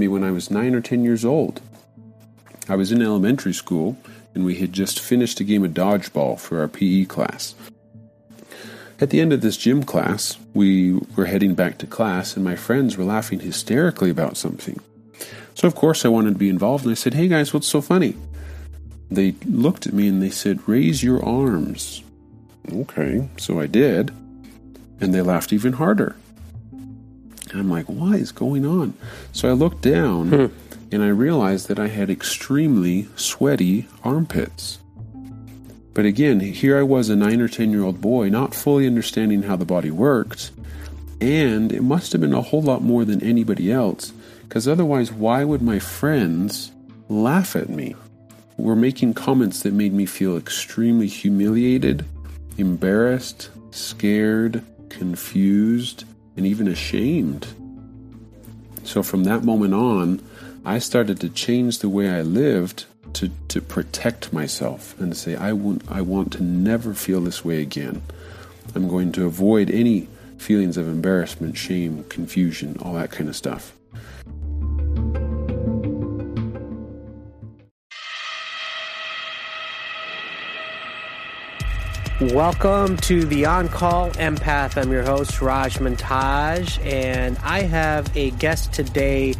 me when I was nine or ten years old. I was in elementary school, and we had just finished a game of dodgeball for our PE class. At the end of this gym class, we were heading back to class, and my friends were laughing hysterically about something. So, of course, I wanted to be involved, and I said, Hey guys, what's so funny? They looked at me and they said, Raise your arms. Okay, so I did, and they laughed even harder. And I'm like, What is going on? So I looked down Hmm. and I realized that I had extremely sweaty armpits. But again, here I was, a nine or ten year old boy, not fully understanding how the body worked, and it must have been a whole lot more than anybody else, because otherwise, why would my friends laugh at me? We were making comments that made me feel extremely humiliated, embarrassed, scared, confused, and even ashamed. So from that moment on, I started to change the way I lived to, to protect myself and to say, I want, I want to never feel this way again. I'm going to avoid any feelings of embarrassment, shame, confusion, all that kind of stuff. Welcome to the On Call Empath. I'm your host, Raj Montage, and I have a guest today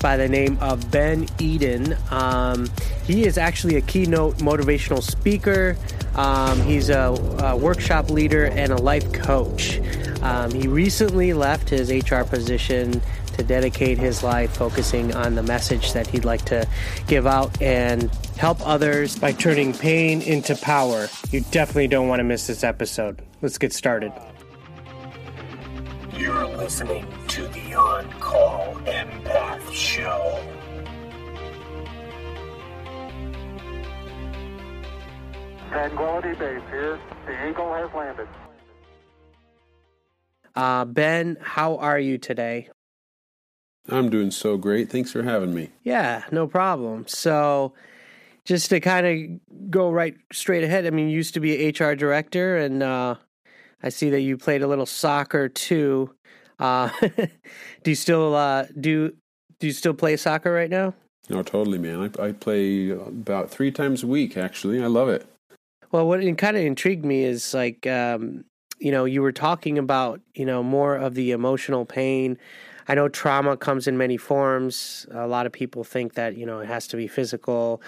by the name of Ben Eden. Um, he is actually a keynote motivational speaker, um, he's a, a workshop leader, and a life coach. Um, he recently left his HR position to dedicate his life focusing on the message that he'd like to give out and help others by turning pain into power. You definitely don't want to miss this episode. Let's get started. You're listening to the On Call Empath Show. Tranquility Base here. The Eagle has landed. Uh, ben, how are you today? I'm doing so great. Thanks for having me. Yeah, no problem. So, just to kind of go right straight ahead, I mean, you used to be a HR director, and uh, I see that you played a little soccer too. Uh, do you still uh, do? Do you still play soccer right now? No, totally, man. I, I play about three times a week, actually. I love it. Well, what kind of intrigued me is like, um, you know, you were talking about, you know, more of the emotional pain. I know trauma comes in many forms. A lot of people think that, you know, it has to be physical.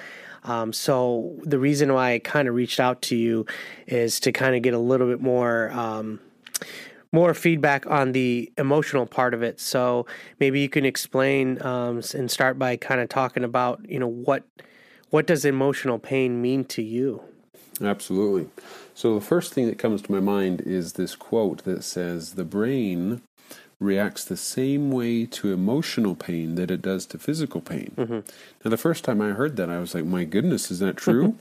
Um, so the reason why I kind of reached out to you is to kind of get a little bit more, um, more feedback on the emotional part of it. So maybe you can explain um, and start by kind of talking about, you know, what what does emotional pain mean to you? Absolutely. So, the first thing that comes to my mind is this quote that says, The brain reacts the same way to emotional pain that it does to physical pain. Mm-hmm. Now, the first time I heard that, I was like, My goodness, is that true?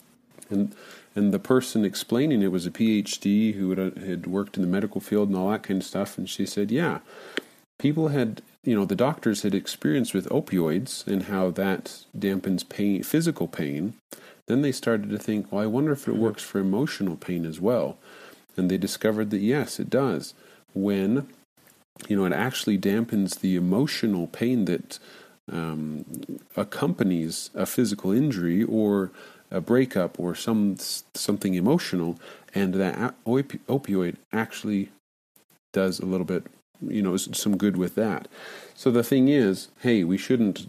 and and the person explaining it was a PhD who had, had worked in the medical field and all that kind of stuff. And she said, Yeah, people had, you know, the doctors had experience with opioids and how that dampens pain, physical pain. Then they started to think, well, I wonder if it mm-hmm. works for emotional pain as well. And they discovered that yes, it does. When, you know, it actually dampens the emotional pain that um, accompanies a physical injury or a breakup or some something emotional, and that opi- opioid actually does a little bit, you know, some good with that. So the thing is, hey, we shouldn't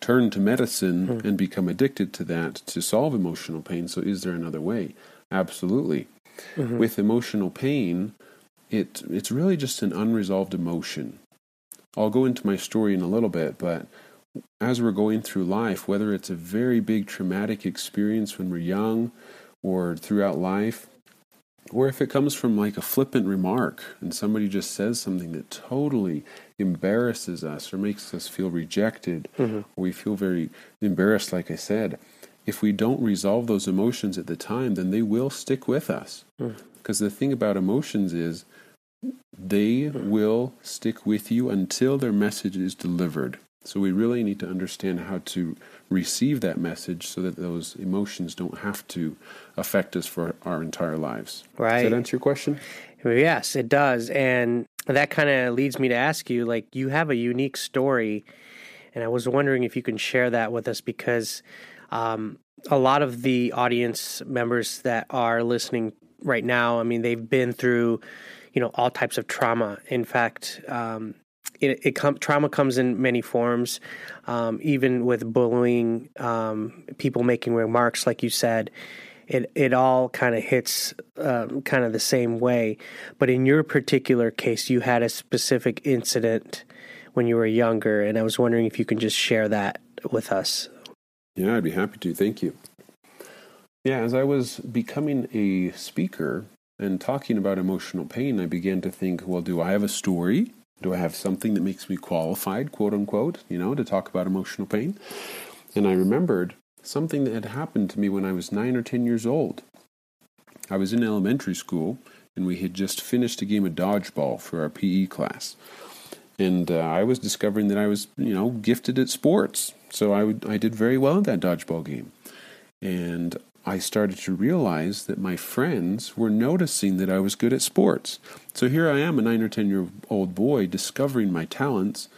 turn to medicine Hmm. and become addicted to that to solve emotional pain. So, is there another way? Absolutely. Mm-hmm. With emotional pain, it it's really just an unresolved emotion. I'll go into my story in a little bit, but as we're going through life, whether it's a very big traumatic experience when we're young or throughout life, or if it comes from like a flippant remark and somebody just says something that totally embarrasses us or makes us feel rejected, mm-hmm. or we feel very embarrassed, like I said, if we don't resolve those emotions at the time, then they will stick with us. Mm. Because the thing about emotions is they will stick with you until their message is delivered. So we really need to understand how to receive that message so that those emotions don't have to affect us for our entire lives. Right. Does that answer your question? Yes, it does. And that kind of leads me to ask you like, you have a unique story, and I was wondering if you can share that with us because um, a lot of the audience members that are listening right now, I mean, they've been through, you know, all types of trauma. In fact, um, it, it com- trauma comes in many forms, um, even with bullying, um, people making remarks, like you said. It it all kind of hits um, kind of the same way, but in your particular case, you had a specific incident when you were younger, and I was wondering if you can just share that with us. Yeah, I'd be happy to. Thank you. Yeah, as I was becoming a speaker and talking about emotional pain, I began to think, well, do I have a story? Do I have something that makes me qualified, quote unquote, you know, to talk about emotional pain? And I remembered something that had happened to me when I was nine or ten years old. I was in elementary school and we had just finished a game of dodgeball for our PE class. And uh, I was discovering that I was, you know, gifted at sports. So I, would, I did very well in that dodgeball game. And I started to realize that my friends were noticing that I was good at sports. So here I am, a nine or ten year old boy, discovering my talents,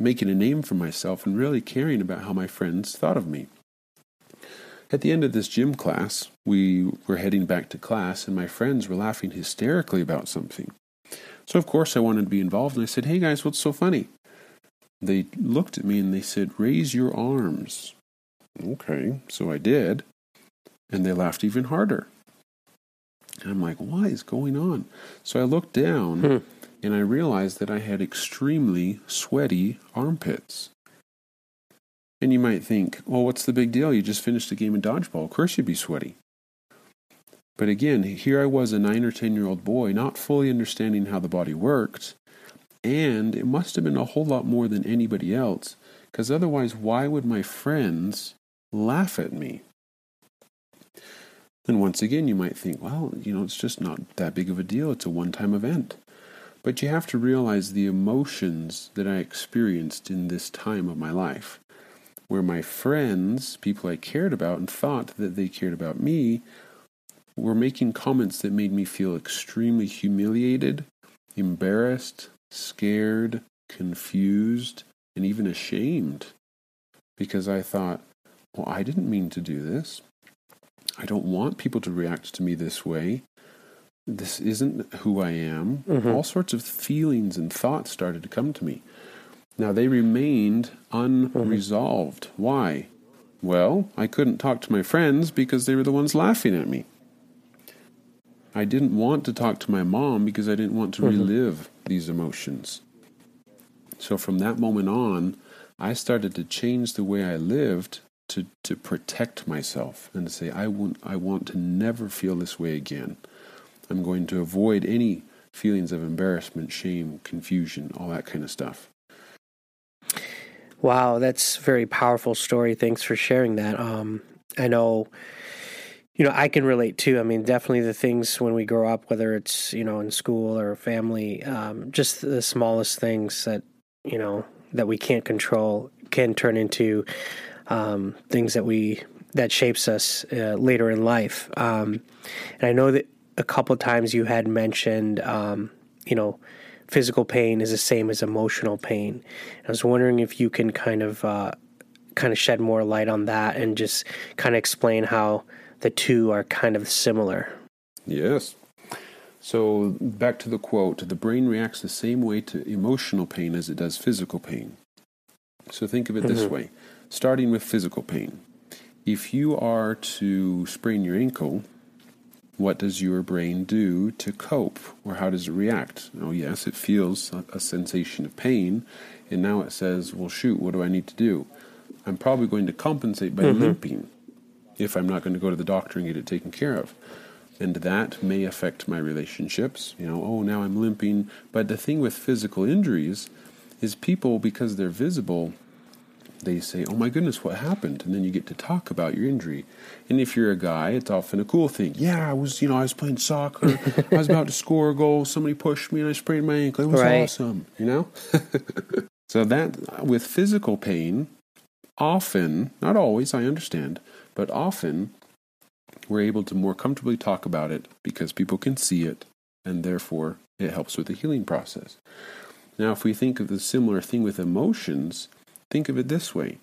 making a name for myself, and really caring about how my friends thought of me. At the end of this gym class, we were heading back to class, and my friends were laughing hysterically about something. So, of course, I wanted to be involved, and I said, Hey guys, what's so funny? They looked at me and they said, Raise your arms. Okay, so I did and they laughed even harder. And I'm like, what is going on? So I looked down Hmm. and I realized that I had extremely sweaty armpits. And you might think, well, what's the big deal? You just finished a game of dodgeball. Of course you'd be sweaty. But again, here I was, a nine or ten year old boy, not fully understanding how the body worked. And it must have been a whole lot more than anybody else, because otherwise, why would my friends laugh at me? Then once again, you might think, well, you know, it's just not that big of a deal. It's a one time event. But you have to realize the emotions that I experienced in this time of my life, where my friends, people I cared about and thought that they cared about me, were making comments that made me feel extremely humiliated, embarrassed, scared, confused, and even ashamed. Because I thought, well, I didn't mean to do this. I don't want people to react to me this way. This isn't who I am. Mm-hmm. All sorts of feelings and thoughts started to come to me. Now, they remained mm-hmm. unresolved. Why? Well, I couldn't talk to my friends because they were the ones laughing at me. I didn't want to talk to my mom because I didn't want to mm-hmm. relive these emotions. So, from that moment on, I started to change the way I lived to, to protect myself and to say, I want, I want to never feel this way again. I'm going to avoid any feelings of embarrassment, shame, confusion, all that kind of stuff. Wow, that's a very powerful story. Thanks for sharing that. Um, I know, you know, I can relate too. I mean, definitely the things when we grow up, whether it's you know in school or family, um, just the smallest things that you know that we can't control can turn into um, things that we that shapes us uh, later in life. Um, and I know that a couple times you had mentioned, um, you know, physical pain is the same as emotional pain. I was wondering if you can kind of uh, kind of shed more light on that and just kind of explain how the two are kind of similar. Yes. So, back to the quote the brain reacts the same way to emotional pain as it does physical pain. So, think of it this mm-hmm. way starting with physical pain. If you are to sprain your ankle, what does your brain do to cope, or how does it react? Oh, yes, it feels a, a sensation of pain, and now it says, well, shoot, what do I need to do? I'm probably going to compensate by mm-hmm. limping if I'm not going to go to the doctor and get it taken care of. And that may affect my relationships. You know, oh, now I'm limping. But the thing with physical injuries is people, because they're visible, they say, oh my goodness, what happened? And then you get to talk about your injury. And if you're a guy, it's often a cool thing. Yeah, I was, you know, I was playing soccer. I was about to score a goal. Somebody pushed me and I sprained my ankle. It was Right. awesome, you know? so that, with physical pain, often, not always, I understand, but often we're able to more comfortably talk about it because people can see it and therefore It helps with the healing process. Now, if we think of the similar thing with emotions, think of it this way.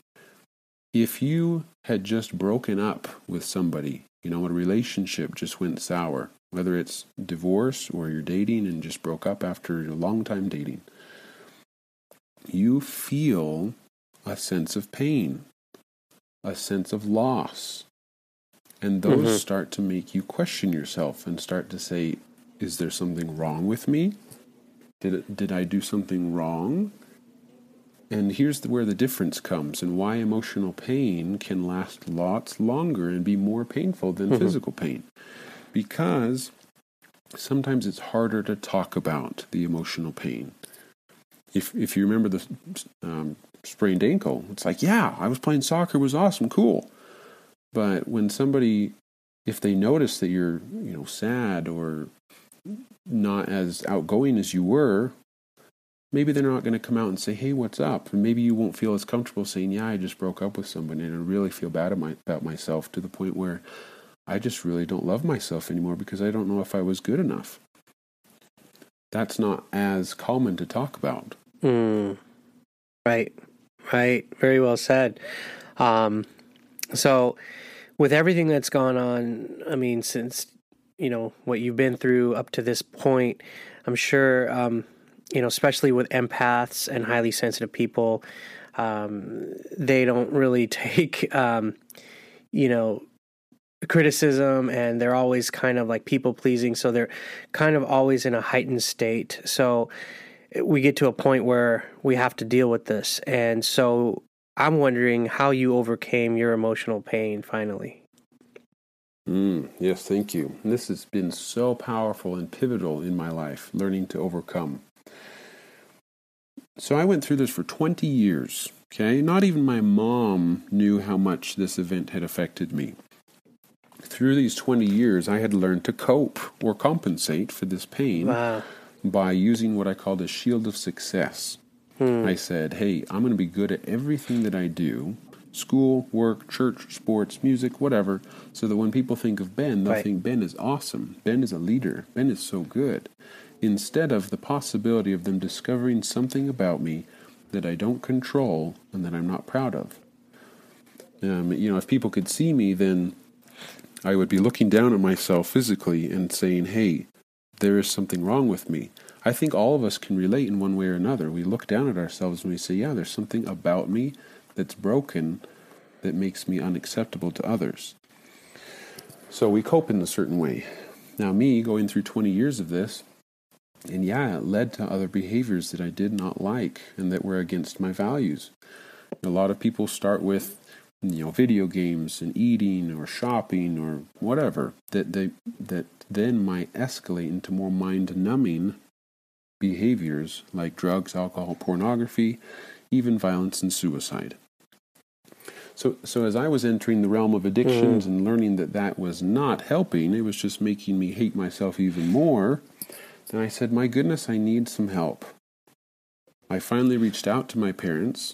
If you had just broken up with somebody, you know, a relationship just went sour, whether it's divorce or you're dating and just broke up after a long time dating, you feel a sense of pain, a sense of loss. And those Mhm. start to make you question yourself and start to say, is there something wrong with me? Did, it, did I do something wrong? And here's the, where the difference comes and why emotional pain can last lots longer and be more painful than physical pain. Because sometimes it's harder to talk about the emotional pain. If, if you remember the um, sprained ankle, it's like, yeah, I was playing soccer, it was awesome, cool. But when somebody, if they notice that you're, you know, sad or not as outgoing as you were, maybe they're not going to come out and say, "Hey, what's up?" And maybe you won't feel as comfortable saying, "Yeah, I just broke up with somebody and I really feel bad about, about myself to the point where I just really don't love myself anymore because I don't know if I was good enough." That's not as common to talk about. Mm. Right, right. Very well said. Um, so, with everything that's gone on, I mean, since you know what you've been through up to this point, I'm sure, um, you know, especially with empaths and highly sensitive people, um, they don't really take, um, you know, criticism and they're always kind of like people pleasing. So they're kind of always in a heightened state. So, we get to a point where we have to deal with this. And so I'm wondering how you overcame your emotional pain finally. Mm, yes, thank you. This has been so powerful and pivotal in my life, learning to overcome. So I went through this for 20 years. Okay, not even my mom knew how much this event had affected me. Through these 20 years, I had learned to cope or compensate for this pain Wow. by using what I called a shield of success. I said, hey, I'm going to be good at everything that I do school, work, church, sports, music, whatever so that when people think of Ben, they'll Right. think Ben is awesome. Ben is a leader. Ben is so good. Instead of the possibility of them discovering something about me that I don't control and that I'm not proud of. Um, you know, if people could see me, then I would be looking down at myself physically and saying, hey, there is something wrong with me. I think all of us can relate in one way or another. We look down at ourselves and we say, yeah, there's something about me that's broken that makes me unacceptable to others. So we cope in a certain way. Now, me going through 20 years of this, and yeah, it led to other behaviors that I did not like and that were against my values. A lot of people start with, you know, video games and eating or shopping or whatever that they that then might escalate into more mind-numbing behaviors like drugs, alcohol, pornography, even violence and suicide. So, so as I was entering the realm of addictions and learning that that was not helping, it was just making me hate myself even more. Then I said, "My goodness, I need some help." I finally reached out to my parents,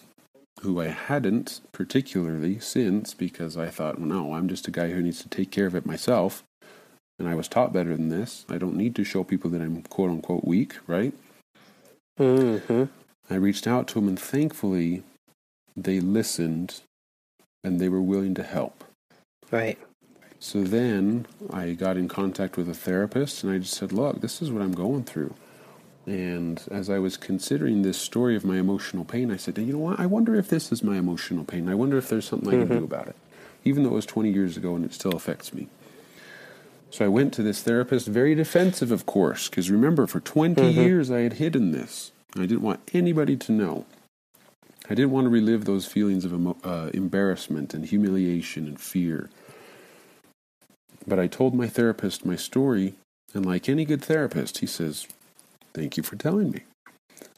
who I hadn't particularly since because I thought, well, no, I'm just a guy who needs to take care of it myself. And I was taught better than this. I don't need to show people that I'm quote unquote weak, right? Mm-hmm. I reached out to them, and thankfully, they listened and they were willing to help. Right. So then I got in contact with a therapist, and I just said, Look, this is what I'm going through. And as I was considering this story of my emotional pain, I said, You know what? I wonder if this is my emotional pain. I wonder if there's something I can do mm-hmm. about it, even though it was 20 years ago and it still affects me. So I went to this therapist, very defensive, of course, because remember, for 20 mm-hmm. years I had hidden this. I didn't want anybody to know. I didn't want to relive those feelings of emo- uh, embarrassment and humiliation and fear. But I told my therapist my story, and like any good therapist, he says, Thank you for telling me.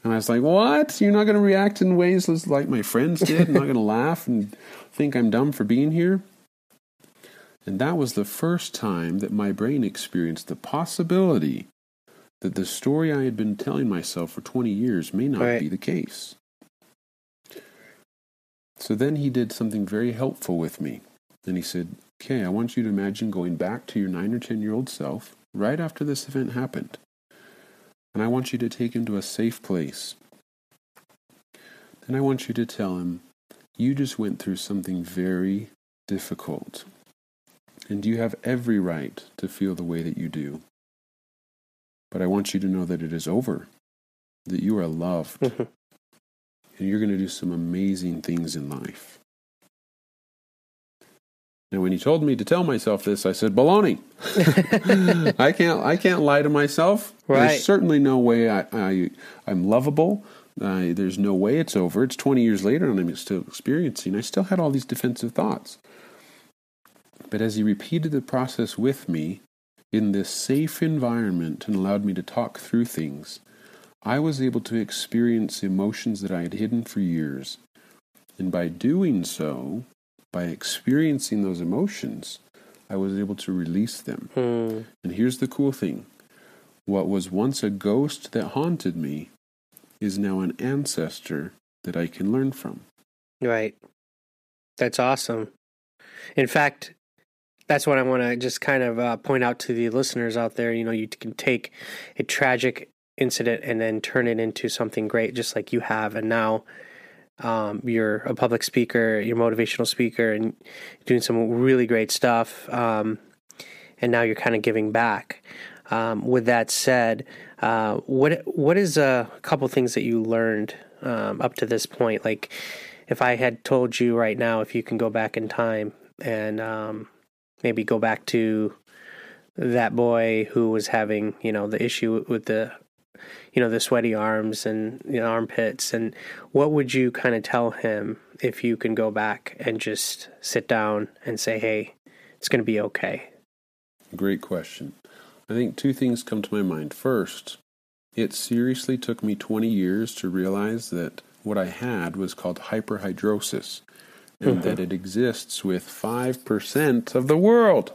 And I was like, What? You're not going to react in ways like my friends did? not going to laugh and think I'm dumb for being here? And that was the first time that my brain experienced the possibility that the story I had been telling myself for 20 years may not Right. be the case. So then he did something very helpful with me. And he said, Okay, I want you to imagine going back to your nine or 10 year old self right after this event happened. and I want you to take him to a safe place. Then I want you to tell him, you just went through something very difficult, and you have every right to feel the way that you do. But I want you to know that it is over, that you are loved. and you're going to do some amazing things in life. Now, when he told me to tell myself this, I said, "Baloney! I can't. I can't lie to myself. Right. There's certainly no way I, I I'm lovable. Uh, there's no way it's over. It's 20 years later, and I'm still experiencing. I still had all these defensive thoughts. But as he repeated the process with me in this safe environment and allowed me to talk through things, I was able to experience emotions that I had hidden for years. And by doing so, by experiencing those emotions, I was able to release them. Hmm. And here's the cool thing what was once a ghost that haunted me is now an ancestor that I can learn from. Right. That's awesome. In fact, that's what I want to just kind of uh, point out to the listeners out there. You know, you can take a tragic incident and then turn it into something great, just like you have. And now um, you're a public speaker, you're motivational speaker, and doing some really great stuff. Um, and now you're kind of giving back. Um, with that said, uh, what what is a couple things that you learned um, up to this point? Like, if I had told you right now, if you can go back in time and um, maybe go back to that boy who was having, you know, the issue with the, you know, the sweaty arms and the armpits, and what would you kind of tell him if you can go back and just sit down and say, "Hey, it's going to be okay." Great question. I think two things come to my mind. First, it seriously took me 20 years to realize that what I had was called hyperhidrosis and mm-hmm. that it exists with 5% of the world.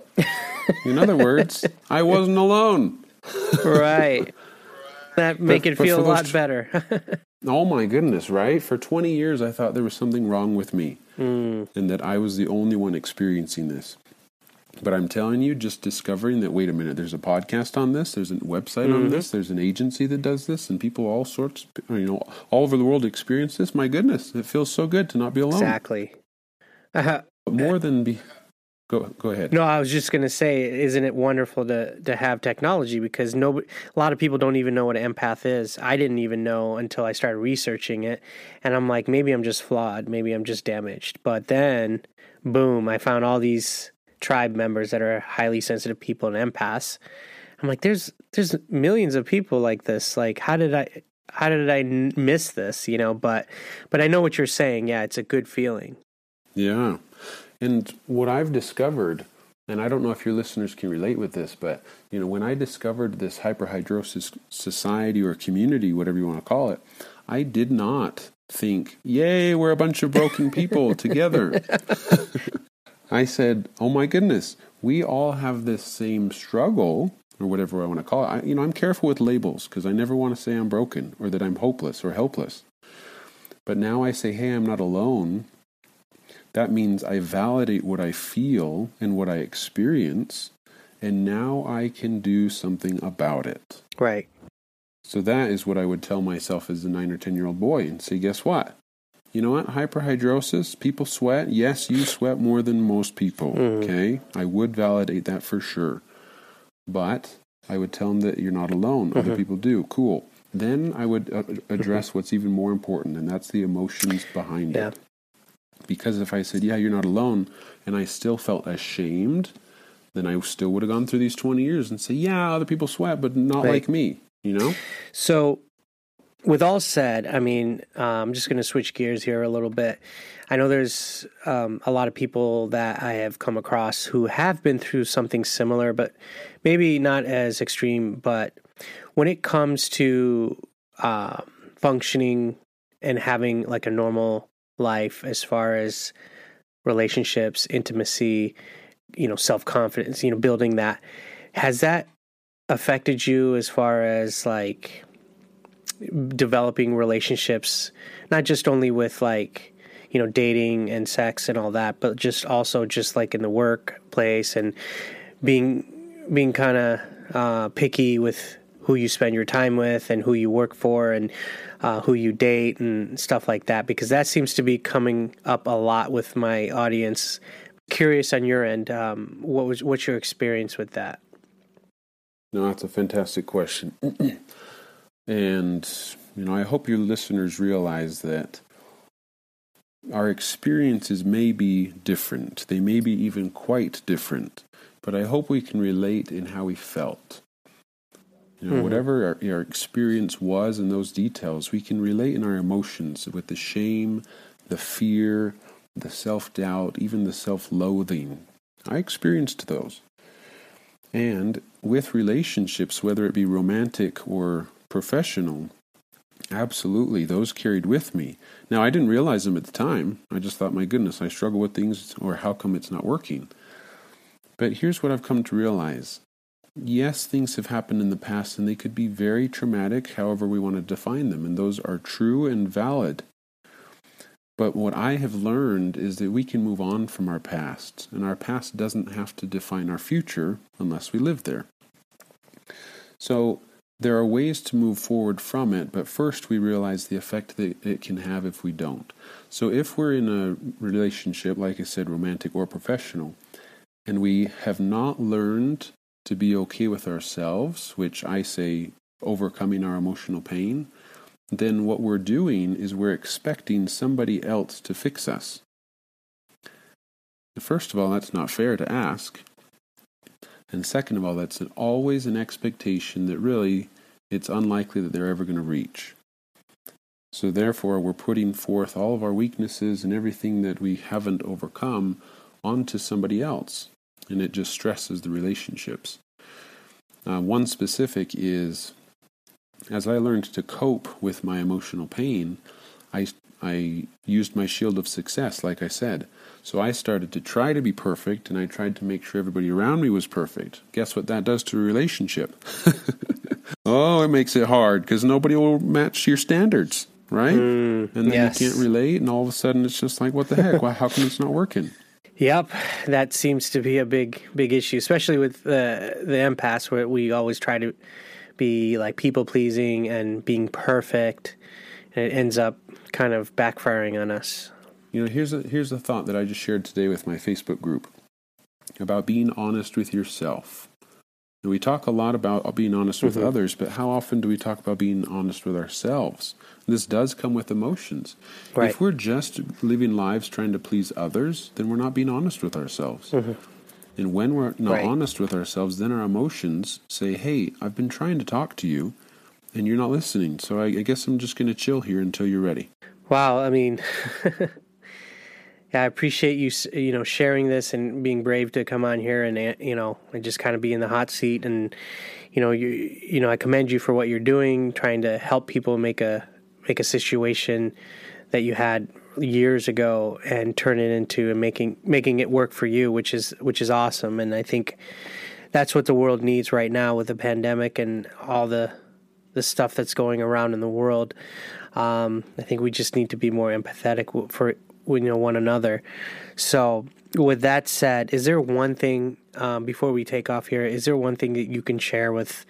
In other words, I wasn't alone. Right. That make it but feel a lot tr- better. Oh my goodness, right? For 20 years, I thought there was something wrong with me and that I was the only one experiencing this. But I'm telling you, just discovering that, wait a minute, there's a podcast on this, there's a website on this, there's an agency that does this, and people all sorts, you know, all over the world experience this. My goodness, it feels so good to not be alone. exactly. Uh, But more than be. Go, go ahead. No, I was just going to say, isn't it wonderful to to have technology because nobody, a lot of people don't even know what an empath is. I didn't even know until I started researching it, and I'm like, maybe I'm just flawed, maybe I'm just damaged. But then, boom, I found all these tribe members that are highly sensitive people and empaths. I'm like, there's there's millions of people like this. Like, how did I? How did I miss this? You know, but but I know what you're saying. Yeah, it's a good feeling. Yeah. And what I've discovered, and I don't know if your listeners can relate with this, but you know, when I discovered this hyperhidrosis society or community, whatever you want to call it, I did not think, "Yay, we're a bunch of broken people together." I said, "Oh my goodness, we all have this same struggle." Or whatever I want to call it. I, you know, I'm careful with labels because I never want to say I'm broken or that I'm hopeless or helpless. But now I say, hey, I'm not alone that means I validate what I feel and what I experience, and now I can do something about it. Right. So that is what I would tell myself as a nine or ten year old boy and say, guess what? You know what? Hyperhidrosis, people sweat. Yes, you sweat more than most people. Mm-hmm. Okay? I would validate that for sure. But I would tell them that you're not alone. Other mm-hmm. people do. Cool. Then I would uh, mm-hmm. address what's even more important, and that's the emotions behind Yeah. it because if I said, "Yeah, you're not alone," and I still felt ashamed, then I still would have gone through these 20 years and say, "Yeah, other people sweat, but not Right. like me." You know? So, with all said, I mean, uh, I'm just going to switch gears here a little bit. I know there's um, a lot of people that I have come across who have been through something similar, but maybe not as extreme. But when it comes to uh, functioning and having like a normal life, as far as relationships, intimacy, you know, self confidence, you know, building that, has that affected you as far as like developing relationships not just only with like you know dating and sex and all that but just also just like in the workplace and being being kind of uh, picky with who you spend your time with and who you work for and uh, who you date and stuff like that because that seems to be coming up a lot with my audience. Curious on your end, um, what was what's your experience with that? No, that's a fantastic question. and, you know, I hope your listeners realize that our experiences may be different. They may be even quite different. But I hope we can relate in how we felt. You know, mm-hmm. whatever our, our experience was in those details, we can relate in our emotions with the shame, the fear, the self doubt, even the self loathing. I experienced those. And with relationships, whether it be romantic or professional, absolutely, those carried with me. Now, I didn't realize them at the time. I just thought, my goodness, I struggle with things, or how come it's not working? But here's what I've come to realize. Yes, things have happened in the past and they could be very traumatic, however, we want to define them, and those are true and valid. But what I have learned is that we can move on from our past, and our past doesn't have to define our future unless we live there. So, there are ways to move forward from it, but first we realize the effect that it can have if we don't. So, if we're in a relationship, like I said, romantic or professional, and we have not learned to be okay with ourselves, which I say overcoming our emotional pain, then what we're doing is we're expecting somebody else to fix us. First of all, that's not fair to ask. And second of all, that's an, always an expectation that really it's unlikely that they're ever going to reach. So, therefore, we're putting forth all of our weaknesses and everything that we haven't overcome onto somebody else. And it just stresses the relationships. Uh, one specific is as I learned to cope with my emotional pain, I, I used my shield of success, like I said. So I started to try to be perfect, and I tried to make sure everybody around me was perfect. Guess what that does to a relationship? oh, it makes it hard because nobody will match your standards, right? Mm, and then yes. you can't relate, and all of a sudden it's just like, what the heck? Why, how come it's not working? Yep, that seems to be a big, big issue, especially with the the empaths, where we always try to be like people pleasing and being perfect, and it ends up kind of backfiring on us. You know, here's a here's a thought that I just shared today with my Facebook group about being honest with yourself. And we talk a lot about being honest with mm-hmm. others, but how often do we talk about being honest with ourselves? This does come with emotions. Right. If we're just living lives trying to please others, then we're not being honest with ourselves. Mm-hmm. And when we're not right. honest with ourselves, then our emotions say, hey, I've been trying to talk to you and you're not listening. So I, I guess I'm just going to chill here until you're ready. Wow. I mean, yeah, I appreciate you, you know, sharing this and being brave to come on here and, uh, you know, and just kind of be in the hot seat. And, you know, you, you know, I commend you for what you're doing, trying to help people make a, make a situation that you had years ago and turn it into and making making it work for you, which is which is awesome. And I think that's what the world needs right now with the pandemic and all the the stuff that's going around in the world. Um, I think we just need to be more empathetic for you know one another. So, with that said, is there one thing um, before we take off here? Is there one thing that you can share with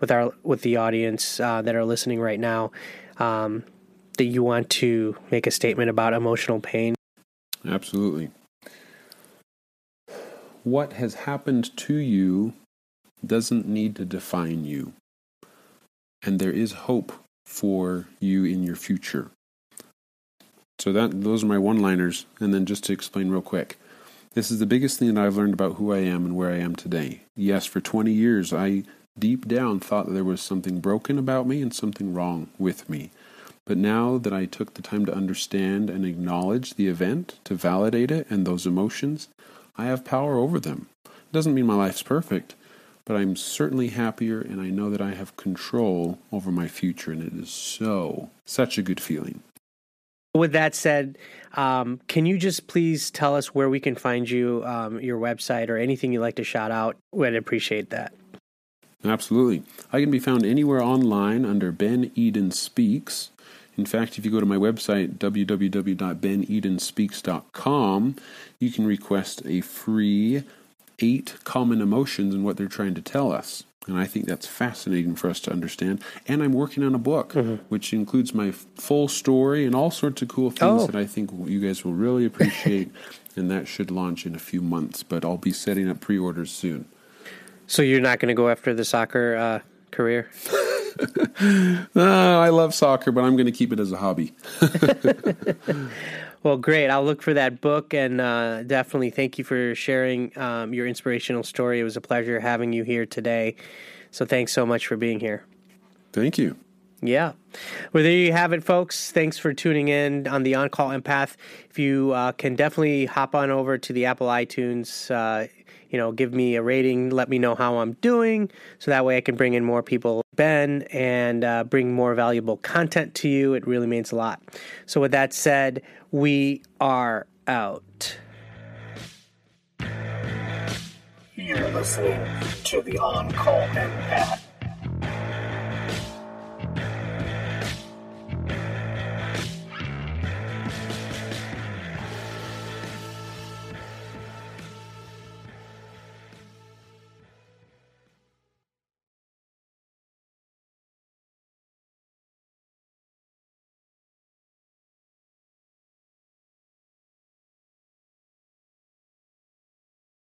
with our with the audience uh, that are listening right now? Um, that you want to make a statement about emotional pain? Absolutely. What has happened to you doesn't need to define you. And there is hope for you in your future. So that those are my one-liners and then just to explain real quick. This is the biggest thing that I've learned about who I am and where I am today. Yes, for 20 years I deep down thought that there was something broken about me and something wrong with me. But now that I took the time to understand and acknowledge the event, to validate it and those emotions, I have power over them. It doesn't mean my life's perfect, but I'm certainly happier and I know that I have control over my future, and it is so, such a good feeling. With that said, um, can you just please tell us where we can find you, um, your website, or anything you'd like to shout out? We'd appreciate that. Absolutely. I can be found anywhere online under Ben Eden Speaks. In fact, if you go to my website, www.benedenspeaks.com, you can request a free eight common emotions and what they're trying to tell us. And I think that's fascinating for us to understand. And I'm working on a book, which includes my full story and all sorts of cool things Oh. that I think you guys will really appreciate. and that should launch in a few months, but I'll be setting up pre orders soon. So you're not going to go after the soccer uh, career? Ah, I love soccer, but I'm going to keep it as a hobby. Well, great. I'll look for that book and uh, definitely thank you for sharing um, your inspirational story. It was a pleasure having you here today. So thanks so much for being here. Thank you. Yeah. Well, there you have it, folks. Thanks for tuning in on the On Call Empath. If you uh, can definitely hop on over to the Apple iTunes, uh, you know, give me a rating, let me know how I'm doing, so that way I can bring in more people, Ben, and uh, bring more valuable content to you. It really means a lot. So, with that said, we are out. You're listening to the On Call Empath